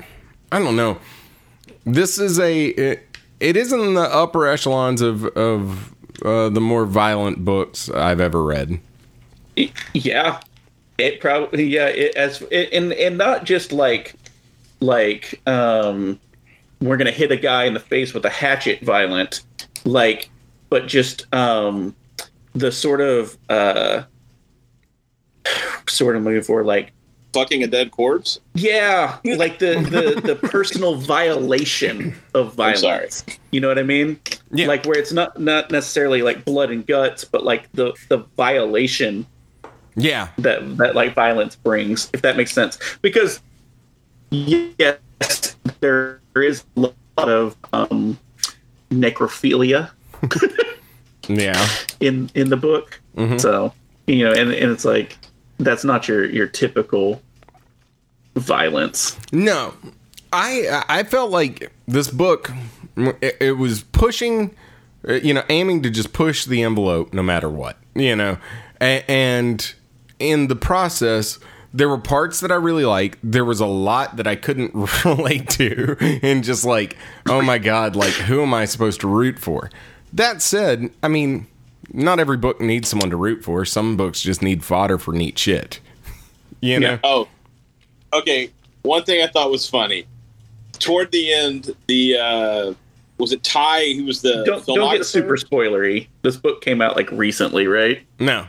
I don't know. This is a, it, it is in the upper echelons of, of uh, the more violent books I've ever read. Yeah, it probably yeah. It, as it, and and not just like like um, we're gonna hit a guy in the face with a hatchet, violent, like, but just um, the sort of uh, sort of movie for like Fucking a dead corpse. yeah, like the the the personal violation of I'm violence. sorry. You know what I mean? Yeah. Like where it's not not necessarily like blood and guts, but like the the violation Yeah. that that like violence brings, if that makes sense. Because yes, there is a lot of um, necrophilia Yeah. in in the book. So you know, and and it's like that's not your your typical violence. No, I I felt like this book it, it was pushing, you know, aiming to just push the envelope no matter what, you know, A- and in the process. There were parts that I really liked. There was a lot that I couldn't relate to, and just like, oh my god, like who am I supposed to root for? That said, I mean, not every book needs someone to root for. Some books just need fodder for neat shit. You know? Yeah. Oh, okay. One thing I thought was funny. Toward the end, the uh, was it Ty who was the Don't don't get super spoilery. This book came out like recently, right? No,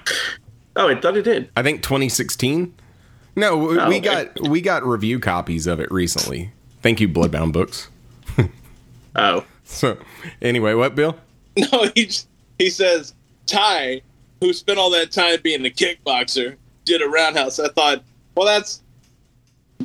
Oh, I thought it did. I think 2016. No, we, Oh, we okay. got we got review copies of it recently. Thank you, Bloodbound Books. Oh, So, anyway, what, Bill? No, he he says Ty, who spent all that time being a kickboxer, did a roundhouse. I thought, well, that's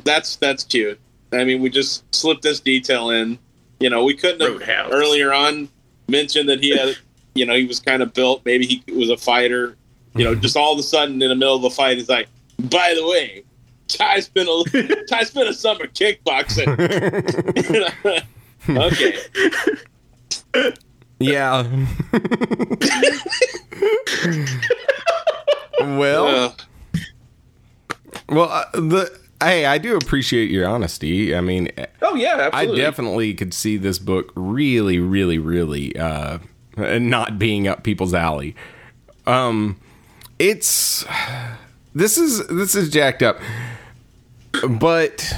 that's that's cute. I mean, we just slipped this detail in. You know, we couldn't have Roadhouse. earlier on mentioned that he had, you know, he was kind of built. Maybe he was a fighter. You know, just all of a sudden in the middle of the fight, he's like, by the way, Ty spent a Ty spent a summer kickboxing. okay. Yeah. well, Uh, well, uh, the hey, I do appreciate your honesty. I mean, oh yeah, I definitely could see this book really, really, really uh, not being up people's alley. Um, it's this is this is jacked up, but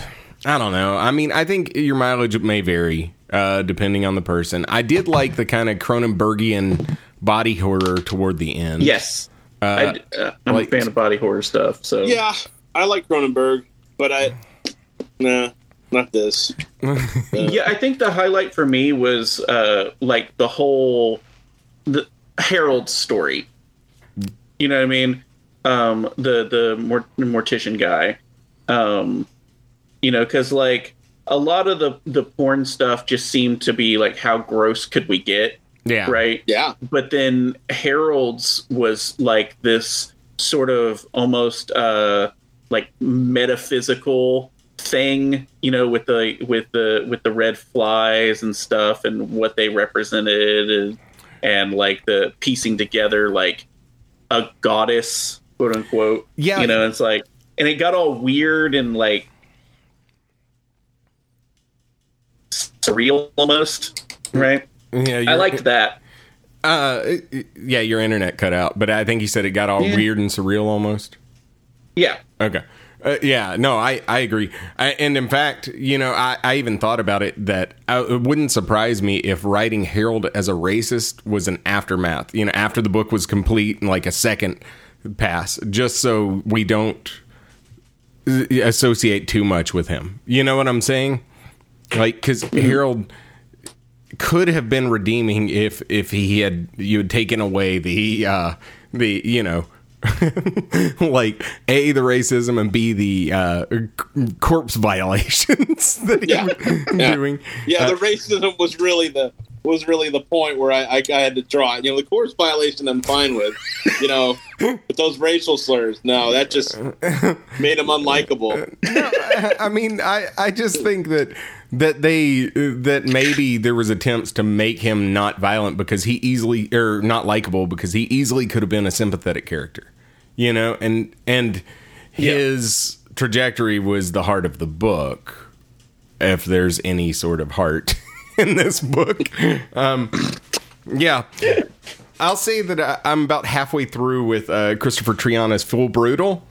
I don't know. I mean, I think your mileage may vary uh, depending on the person. I did like the kind of Cronenbergian body horror toward the end. Yes, I, uh, I'm like- a fan of body horror stuff. So Yeah, I like Cronenberg, but I nah, not this. yeah, I think the highlight for me was uh, like the whole the Harold's story. You know what I mean? Um, the the mort- mortician guy. Um, you know, because like a lot of the the porn stuff just seemed to be like, how gross could we get? Yeah. Right. Yeah, but then Harold's was like this sort of almost uh like metaphysical thing, you know, with the with the with the red flies and stuff and what they represented and and like the piecing together like a goddess, quote unquote. Yeah. You know, it's like and it got all weird and like surreal almost. Right? Yeah, I liked that. Uh, yeah, your internet cut out, but I think you said it got all Yeah. weird and surreal almost. Yeah. Okay. Uh, yeah, no, I, I agree. I, and in fact, you know, I, I even thought about it that uh it wouldn't surprise me if writing Harold as a racist was an aftermath, you know, after the book was complete and like a second pass, just so we don't associate too much with him. You know what I'm saying? Like, because Harold could have been redeeming if if he had you had taken away the uh the you know like a the racism and b the uh corpse violations that he Yeah. was Yeah. doing yeah. Uh, the racism was really the was really the point where I, I, I had to draw. it. You know, the course violation I'm fine with. You know, but those racial slurs, no, that just made him unlikable. I, I mean, I, I just think that that they that maybe there was attempts to make him not violent because he easily or not likable because he easily could have been a sympathetic character, you know, and and his trajectory was the heart of the book, if there's any sort of heart in this book. Um, yeah. I'll say that I, I'm about halfway through with uh, Christopher Triana's Full Brutal,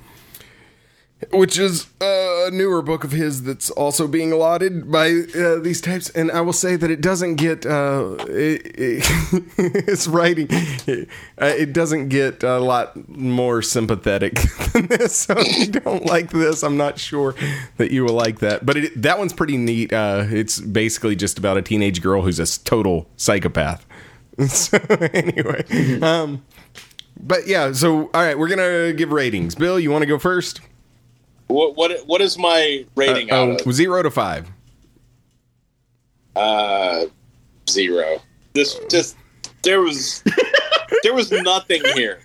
which is a newer book of his that's also being allotted by uh, these types. And I will say that it doesn't get uh, it, it, his writing. It, uh, it doesn't get a lot more sympathetic than this. So if you don't like this, I'm not sure that you will like that. But it, that one's pretty neat. Uh, it's basically just about a teenage girl who's a total psychopath. So anyway, um, but yeah. So all right, we're gonna give ratings. Bill, you want to go first? What what what is my rating Oh, out of? zero to five. Uh, zero. This just there was there was nothing here.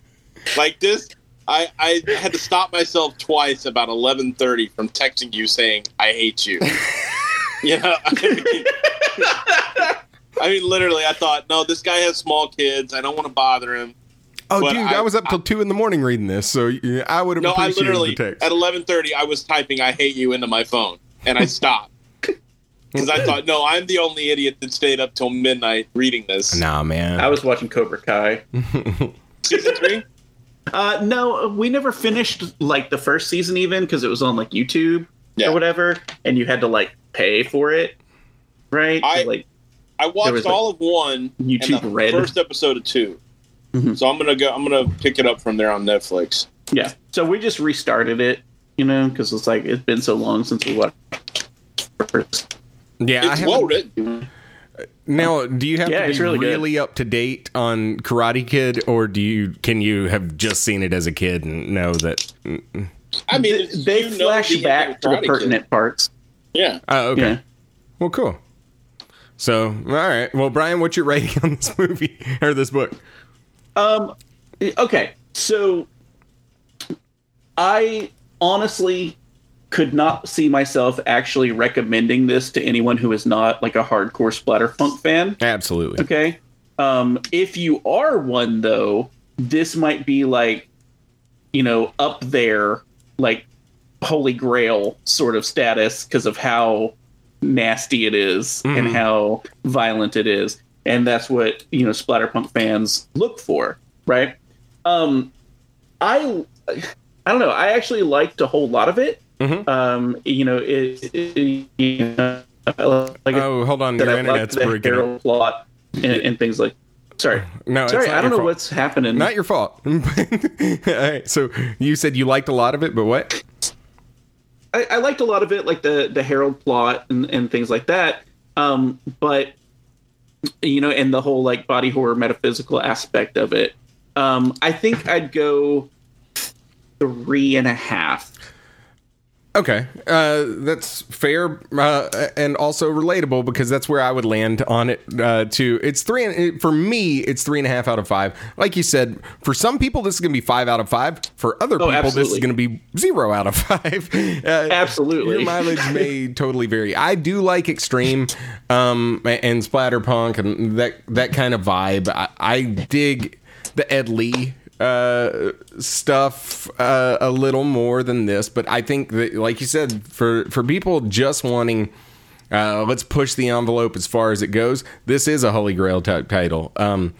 Like this, I I had to stop myself twice about eleven thirty from texting you saying I hate you. you know, I mean, I mean, literally, I thought, no, this guy has small kids. I don't want to bother him. Oh, But dude, I, I- was up till two in the morning reading this, so I would have No, I appreciated literally the text. at eleven thirty, I was typing "I hate you" into my phone, and I stopped because I thought, no, I'm the only idiot that stayed up till midnight reading this. nah, man. I was watching Cobra Kai. Season three. Uh, no, we never finished like the first season even because it was on like YouTube Yeah. or whatever, and you had to like pay for it, right? I- like I watched was, like, all of one YouTube and the Red. first episode of 2 Mhm. So I'm gonna go. I'm gonna pick it up from there on Netflix. yeah. So we just restarted it, you know, because it's like it's been so long since we watched first. yeah, I It's haven't- well written. Now, do you have Yeah, to be it's really really, up to date on Karate Kid, or do you can you have just seen it as a kid and know that? I mean, They, it's- they you know flash the back to the Karate Kid. pertinent parts. Yeah. Oh, okay. Yeah. Well, cool. So, all right. Well, Brian, what's your rating on this movie or this book? Um. Okay. So, I honestly could not see myself actually recommending this to anyone who is not like a hardcore splatter splatterpunk fan. Absolutely. Okay. Um, if you are one though, this might be like, you know, up there, like holy grail sort of status because of how nasty it is and how violent it is. And that's what, you know, splatterpunk fans look for, right? Um I I don't know, I actually liked a whole lot of it. Mhm. Um, you know, it, it you know, like Oh, hold on. Your internet's breaking up. Harold plot and, and things like. Sorry, No, sorry, I don't know fault. what's happening. Not your fault. all right. So you said you liked a lot of it, but what? I, I liked a lot of it, like the the Harold plot and, and things like that. Um, but you know, and the whole like body horror metaphysical aspect of it. Um, I think I'd go three and a half. Okay, uh, that's fair uh, and also relatable because that's where I would land on it uh, too. It's three and, for me. It's three and a half out of five. Like you said, for some people this is going to be five out of five. For other people, this is going to be zero out of five. Uh, Absolutely. your mileage may totally vary. I do like extreme um, and splatterpunk and that that kind of vibe. I, I dig the Ed Lee uh stuff uh, a little more than this but i think that like you said for for people just wanting uh let's push the envelope as far as it goes this is a holy grail type title um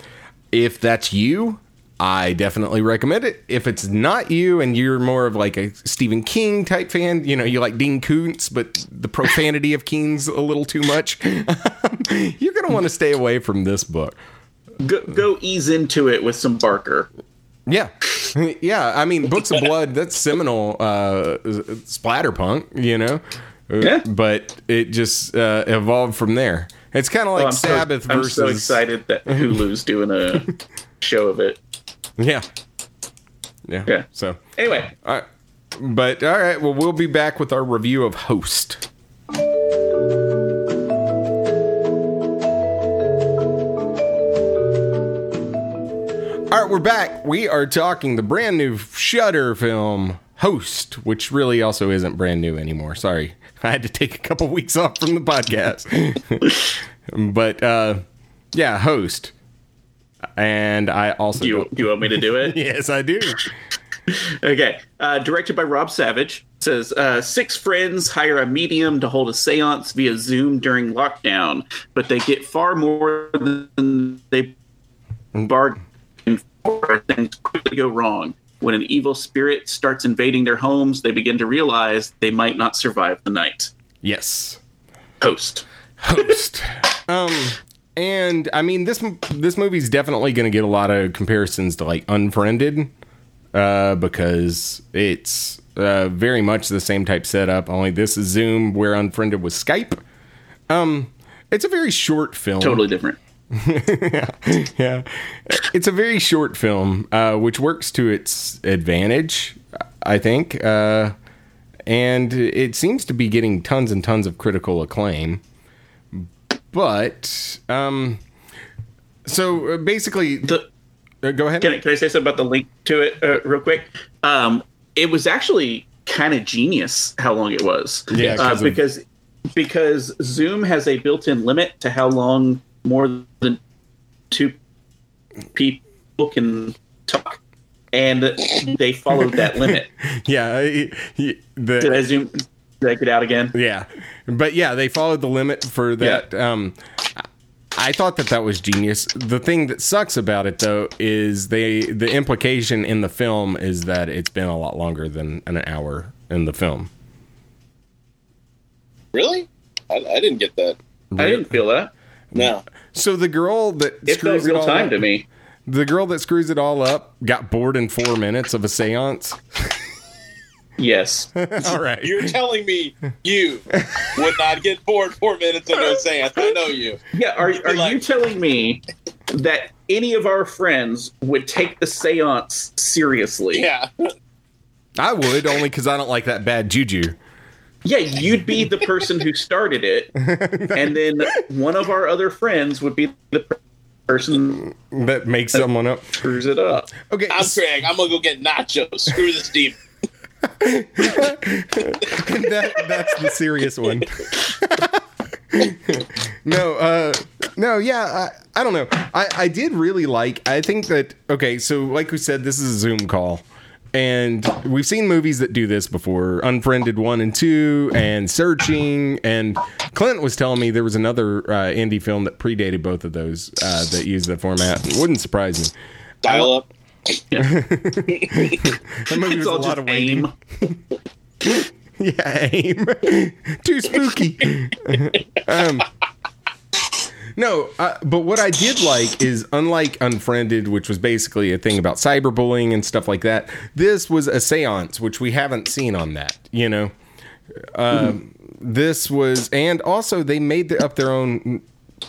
if that's you I definitely recommend it. If it's not you and you're more of like a Stephen King type fan, you know, you like Dean Koontz, but the profanity of King's a little too much, you're going to want to stay away from this book. Go, go ease into it with some Barker. Yeah. Yeah. I mean, Books of Blood, that's seminal uh, splatterpunk, you know? Uh, Yeah. But it just uh, evolved from there. It's kind of like Oh, I'm so- Sabbath I'm versus. so excited that Hulu's doing a show of it. Yeah. yeah. Yeah. So, Anyway, all right. But all right. Well, we'll be back with our review of Host. Right, we're back. We are talking the brand new Shudder film Host, which really also isn't brand new anymore. Sorry, I had to take a couple weeks off from the podcast. but uh, yeah, Host. And I also Do you, do you want me to do it? yes, I do. Okay. Uh, directed by Rob Savage. Says uh, six friends hire a medium to hold a séance via Zoom during lockdown, but they get far more than they bargained Things quickly go wrong. When an evil spirit starts invading their homes, they begin to realize they might not survive the night. Yes. Host. host. um, and I mean this this movie's definitely going to get a lot of comparisons to like Unfriended, uh, because it's uh, very much the same type setup. Only this is Zoom, where Unfriended was Skype. Um, it's a very short film. Totally different. Yeah, yeah. it's a very short film, uh, which works to its advantage, I think. Uh, and it seems to be getting tons and tons of critical acclaim. But, um, so uh, basically, The, uh, go ahead. Can I, can I say something about the link to it uh, real quick? Um, it was actually kind of genius how long it was. Yeah, uh, because because Zoom has a built-in limit to how long more than two people can talk, and they followed that limit. yeah, he- he- the, Did I zoom? Did I get out again? Yeah, but yeah, they followed the limit for that. Um, I thought that that was genius. The thing that sucks about it though is they the implication in the film is that it's been a lot longer than an hour in the film. Really? I, I didn't get that. I didn't feel that. No. So the girl that It felt screws it real all time up, to me. the girl that screws it all up got bored in four minutes of a séance. Yes. all right, You're telling me you would not get bored four minutes of no seance. I know you. Yeah, are, are you telling me that any of our friends would take the seance seriously? Yeah. I would only because I don't like that bad juju. Yeah, you'd be the person who started it, and then one of our other friends would be the person That makes someone up. screws it up. Okay, I'm Craig. I'm gonna go get nachos. Screw this deep. that, that's the serious one. no, uh, no, yeah, I, I don't know. I, I did really like. I think that okay. So, like we said, this is a Zoom call, and we've seen movies that do this before. Unfriended one and two, and Searching. And Clint was telling me there was another uh, indie film that predated both of those uh, that used the format. Wouldn't surprise me. Dial up. That movie was It's a all lot just of waiting. aim. Yeah, aim. Too spooky. um, no, uh, but what I did like is, unlike Unfriended, which was basically a thing about cyberbullying and stuff like that, this was a seance, which we haven't seen on that, you know? Um, This was, and also they made the, up their own.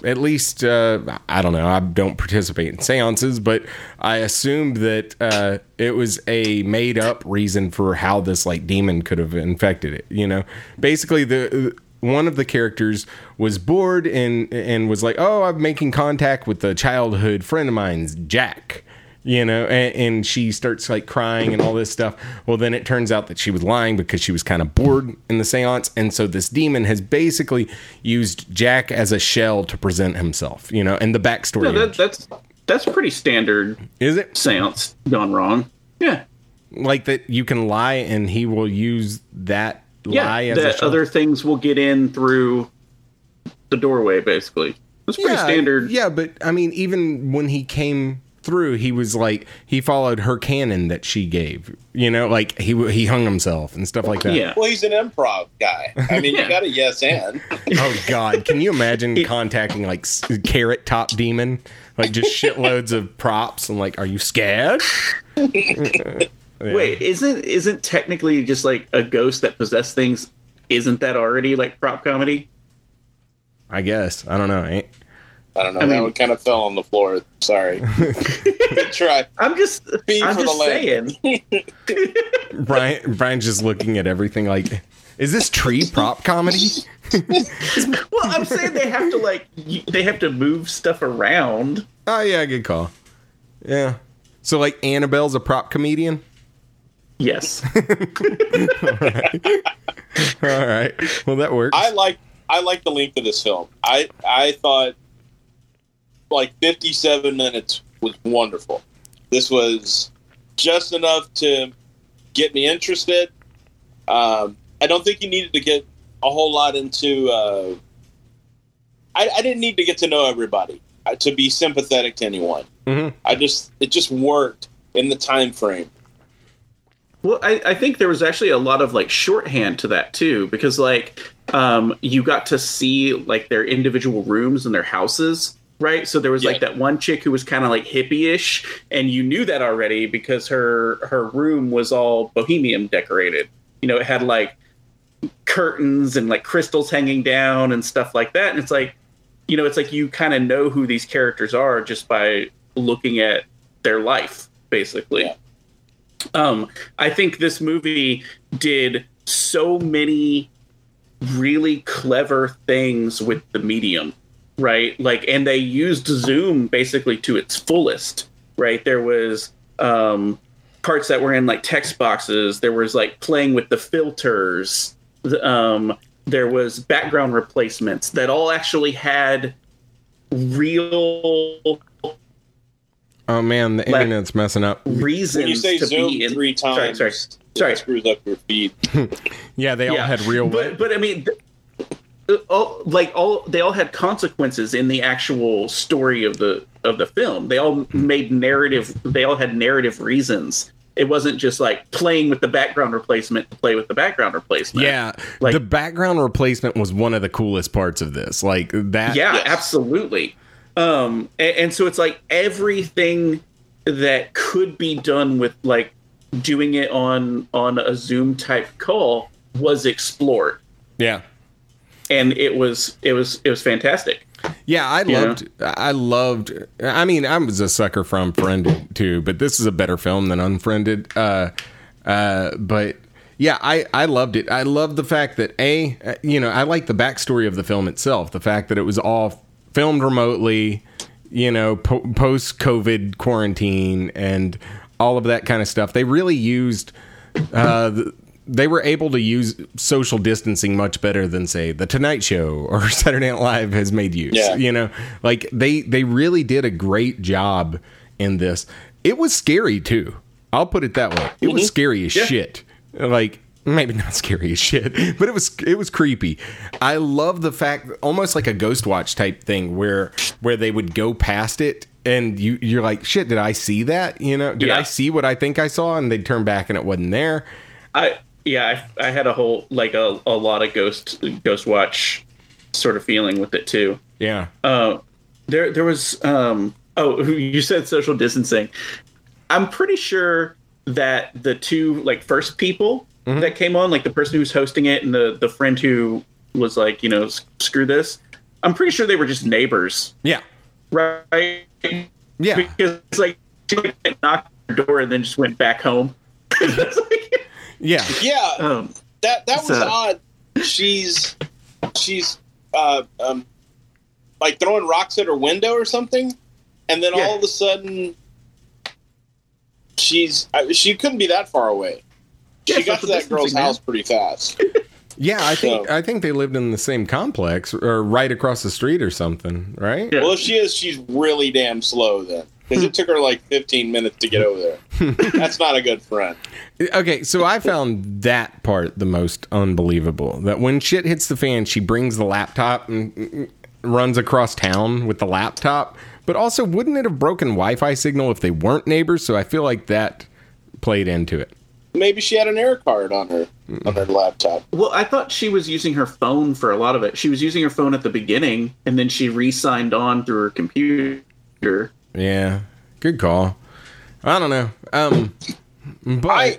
At least, uh, I don't know. I don't participate in seances, but I assumed that uh, it was a made up reason for how this like demon could have infected it. You know, basically the one of the characters was bored and and was like, "Oh, I'm making contact with a childhood friend of mine's, Jack." You know, and, and she starts like crying and all this stuff. Well, then it turns out that she was lying because she was kind of bored in the seance. And so this demon has basically used Jack as a shell to present himself, you know, and the backstory. No, that, that's that's pretty standard is it seance gone wrong. Yeah. like that you can lie and he will use that lie Yeah, as that shell? other things will get in through the doorway, basically. That's pretty standard. Yeah, but I mean, even when he came through, he was like he followed her canon that she gave. You know, like he he hung himself and stuff like that. Yeah. Well, he's an improv guy. I mean, Yeah. you got a yes and. Oh God, can you imagine contacting like Carrot Top Demon, like just shitloads of props and like, are you scared? Yeah. Wait, isn't isn't technically just like a ghost that possess things? Isn't that already like prop comedy? I guess I don't know. Ain't- I don't know. I that mean- one kind of fell on the floor. Sorry. Good try. I'm just Fee I'm for the just land. saying. Brian Brian's just looking at everything like, is this tree prop comedy? Well, I'm saying they have to like they have to move stuff around. Oh yeah, good call. Yeah. So like Annabelle's a prop comedian. Yes. All right. Well, that works. I like I like the length of this film. I I thought like 57 minutes was wonderful. This was just enough to get me interested. Um, I don't think you needed to get a whole lot into. Uh, I, I didn't need to get to know everybody uh, to be sympathetic to anyone. Mhm. I just it just worked in the time frame. Well, I, I think there was actually a lot of like shorthand to that too, because like um, you got to see like their individual rooms and their houses, right? So there was like that one chick who was kind of like hippie-ish, and you knew that already because her her room was all bohemian decorated. You know, it had like curtains and like crystals hanging down and stuff like that. And it's like, you know, it's like you kind of know who these characters are just by looking at their life, basically. Yeah. Um, I think this movie did so many really clever things with the medium, right? Like, and they used Zoom basically to its fullest, right? There was um, parts that were in like text boxes. There was like playing with the filters. Um, there was background replacements that all actually had real oh man, the Like- internet's messing up. reasons When you say to Zoom be in. three Sorry, times, sorry, sorry. it screws up your feed. Yeah, they all had real. but but I mean, th- uh, all like all they all had consequences in the actual story of the of the film. They all made narrative. They all had narrative reasons. It wasn't just like playing with the background replacement to play with the background replacement. yeah, Like- the background replacement was one of the coolest parts of this. Like that. yeah, Yes. absolutely. Um, and, and so it's like everything that could be done with like doing it on on a Zoom type call was explored. yeah. and it was it was it was fantastic. Yeah, I Yeah. loved. I loved. I mean, I was a sucker for Unfriended too, but this is a better film than Unfriended. Uh, uh, but yeah, I I loved it. I love the fact that a uh, you know I like the backstory of the film itself. The fact that it was all filmed remotely, you know, po- post COVID quarantine and all of that kind of stuff. They really used. Uh, they were able to use social distancing much better than say the Tonight Show or Saturday Night Live has made use. Yeah. You know, like they they really did a great job in this. It was scary too. I'll put it that way. It was scary as Yeah. shit. Like maybe not scary as shit, but it was it was creepy. I love the fact almost like a Ghostwatch type thing where where they would go past it and you you're like shit did I see that? You know, did Yeah. I see what I think I saw and they'd turn back and it wasn't there. I yeah, I, I had a whole like a, a lot of ghost Ghostwatch sort of feeling with it too. Yeah. Uh, there there was um oh you said social distancing. I'm pretty sure that the two like first people that came on, like the person who's hosting it and the the friend who was like you know screw this. I'm pretty sure they were just neighbors, Yeah. right? Yeah. Because it's like she like, knocked on the door and then just went back home. Like, Yeah. Yeah, um, that that was a- odd. She's she's uh, um, like throwing rocks at her window or something, and then Yeah. all of a sudden, she's uh, she couldn't be that far away. Yeah, she got to that girl's man. house pretty fast. Yeah, I think So- I think they lived in the same complex or right across the street or something, right? Yeah. well, if she is, she's really damn slow then, because it took her like 15 minutes to get over there. That's not a good friend. Okay, so I found that part the most unbelievable. That when shit hits the fan, she brings the laptop and mm, runs across town with the laptop. But also, wouldn't it have broken Wi-Fi signal if they weren't neighbors? So I feel like that played into it. Maybe she had an air card on her on her laptop. Well, I thought she was using her phone for a lot of it. She was using her phone at the beginning, and then she re-signed on through her computer. Yeah, good call. I don't know. Um, but I-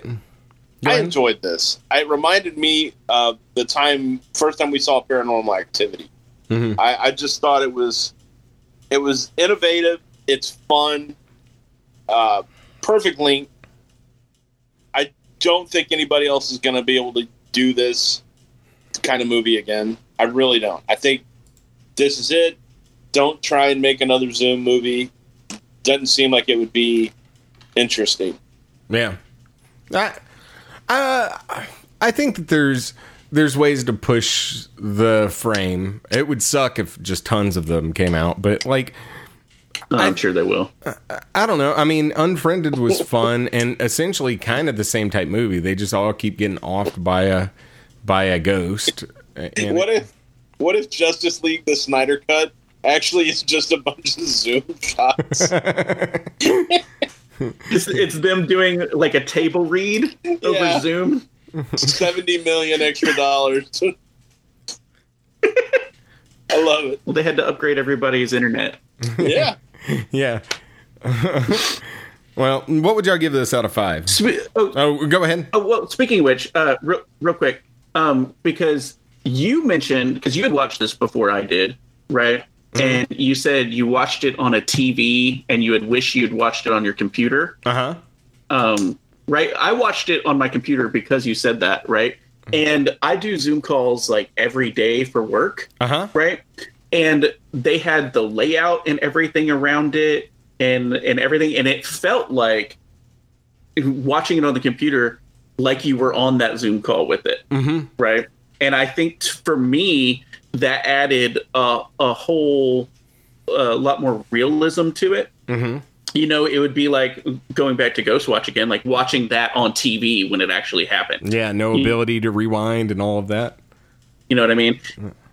I enjoyed this. It reminded me of the time first time we saw Paranormal Activity. Mhm. I, I just thought it was it was innovative. It's fun. Uh, perfect length. Don't think anybody else is going to be able to do this kind of movie again. I really don't. I think this is it. Don't try and make another Zoom movie. Doesn't seem like it would be interesting. Yeah. I, uh, I think that there's there's ways to push the frame. It would suck if just tons of them came out, but like Oh, I'm sure they will. I don't know. I mean, Unfriended was fun and essentially kind of the same type movie. They just all keep getting offed by a by a ghost. And what if what if Justice League the Snyder cut actually is just a bunch of zoom shots? It's, it's them doing like a table read over Yeah. Zoom. Seventy million extra dollars. I love it. Well, they had to upgrade everybody's internet. Yeah. yeah. well, what would y'all give this out of five? Spe- oh, Oh, go ahead. Oh well, speaking of which, uh, real, real quick, um, because you mentioned because you had watched this before I did, right? And you said you watched it on a TV, and you had wished you'd watched it on your computer, Uh huh. um, right? I watched it on my computer because you said that, right? And I do Zoom calls like every day for work, Uh huh. right? And they had the layout and everything around it and and everything and it felt like watching it on the computer like you were on that Zoom call with it. Mm-hmm. Right? And I think t- for me that added a, a whole a lot more realism to it. Mm-hmm. You know, it would be like going back to Ghostwatch again, like watching that on TV when it actually happened. Yeah, no ability to rewind and all of that. You know what I mean?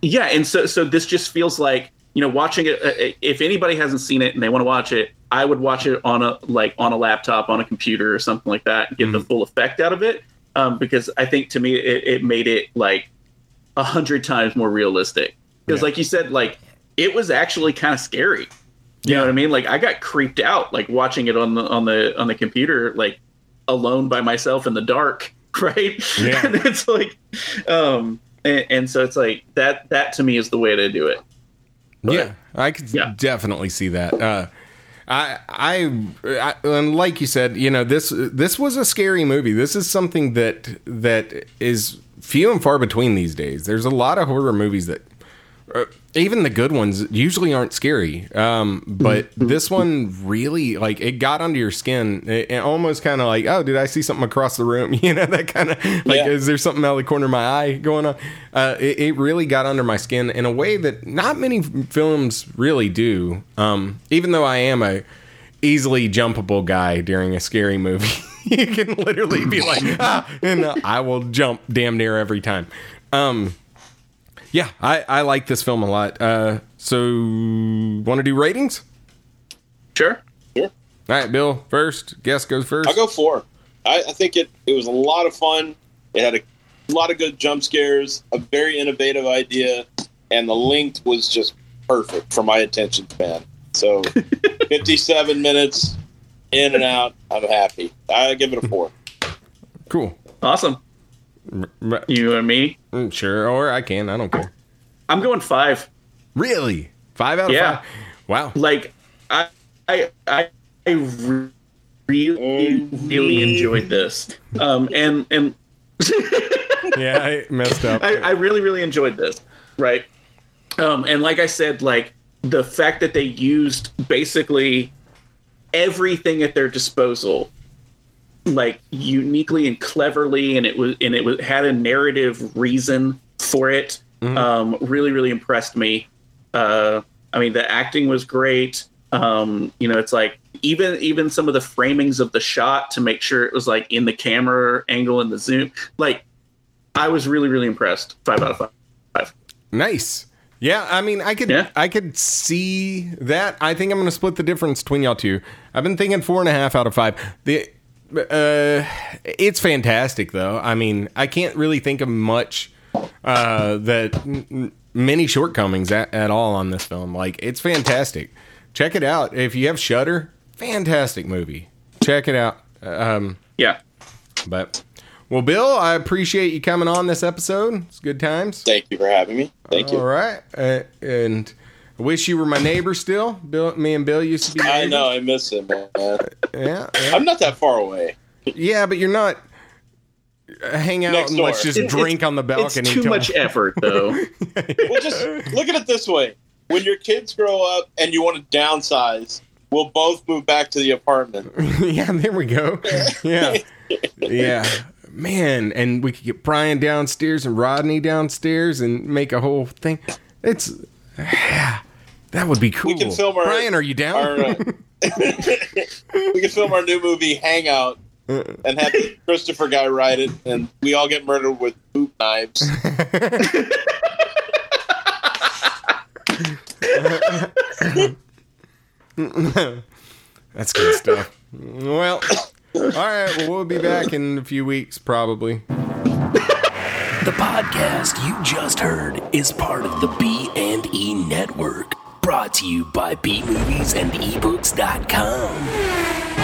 Yeah, and so so this just feels like you know watching it. Uh, if anybody hasn't seen it and they want to watch it, I would watch it on a like on a laptop, on a computer, or something like that, and get the full effect out of it. Um, because I think to me it, it made it like a hundred times more realistic. Because Yeah. like you said, like it was actually kind of scary. You know what I mean? Like I got creeped out like watching it on the on the on the computer, like alone by myself in the dark, right? Yeah. and it's like, um, and, and so it's like that. That to me is the way to do it. Yeah, I could Yeah. definitely see that. Uh, I, I, I, and like you said, you know this this was a scary movie. This is something that that is few and far between these days. There's a lot of horror movies that, uh, even the good ones, usually aren't scary. Um, but this one really like it got under your skin. It, it almost kind of like, oh, did I see something across the room? You know that kind of like, Yeah. is there something out of the corner of my eye going on? Uh, it, it really got under my skin in a way that not many films really do. Um, even though I am a easily jumpable guy during a scary movie, you can literally be like, ah, and uh, I will jump damn near every time. Um, yeah, I, I like this film a lot. Uh, so, want to do ratings? Sure. Sure. All right, Bill, first. Guest goes 1st I'll go four. I, I think it, it was a lot of fun. It had a lot of good jump scares, a very innovative idea, and the length was just perfect for my attention span. So, 57 minutes in and out. I'm happy. I give it a four. Cool. Awesome. R- You and me. mm, Sure, or I can. I don't care. I'm going five. Really? Five out of Yeah. five? Wow. Like I I I, I really really enjoyed this. Um and and Yeah, I messed up. I, I really, really enjoyed this. Right. Um, and like I said, like the fact that they used basically everything at their disposal, like uniquely and cleverly, and it was and it was had a narrative reason for it. Um, really, really impressed me. Uh, I mean, the acting was great. Um, you know, it's like even even some of the framings of the shot to make sure it was like in the camera angle and the zoom, like I was really, really impressed. Five out of five. five. Nice. Yeah, I mean, I could, Yeah. I could see that. I think I'm going to split the difference between y'all two. I've been thinking four and a half out of five. The, uh, it's fantastic though. I mean, I can't really think of much uh, that m- m- many shortcomings at, at all on this film. Like, it's fantastic. Check it out if you have Shudder. Fantastic movie. Check it out. Um, Yeah. but well, Bill, I appreciate you coming on this episode. It's good times. Thank you for having me. Thank you. All right, uh, and I wish you were my neighbor still. Bill, me and Bill used to be. I know. I miss him, man. Yeah, yeah, I'm not that far away. yeah, but you're not. uh, Hang out Next and let's just It- drink on the It's balcony. too till- much effort, though. Well, just look at it this way: when your kids grow up and you want to downsize, we'll both move back to the apartment. yeah, there we go. Yeah. Yeah. Man, and we could get Brian downstairs and Rodney downstairs and make a whole thing. It's yeah, that would be cool. can film our- Brian, are you down? Our, uh, we can film our new movie Hangout and have the Christopher guy write it, and we all get murdered with boot knives. That's good stuff. Well, all right. Well, we'll be back in a few weeks, probably. The podcast you just heard is part of the B and E network, brought to you by bmoviesandebooks.com.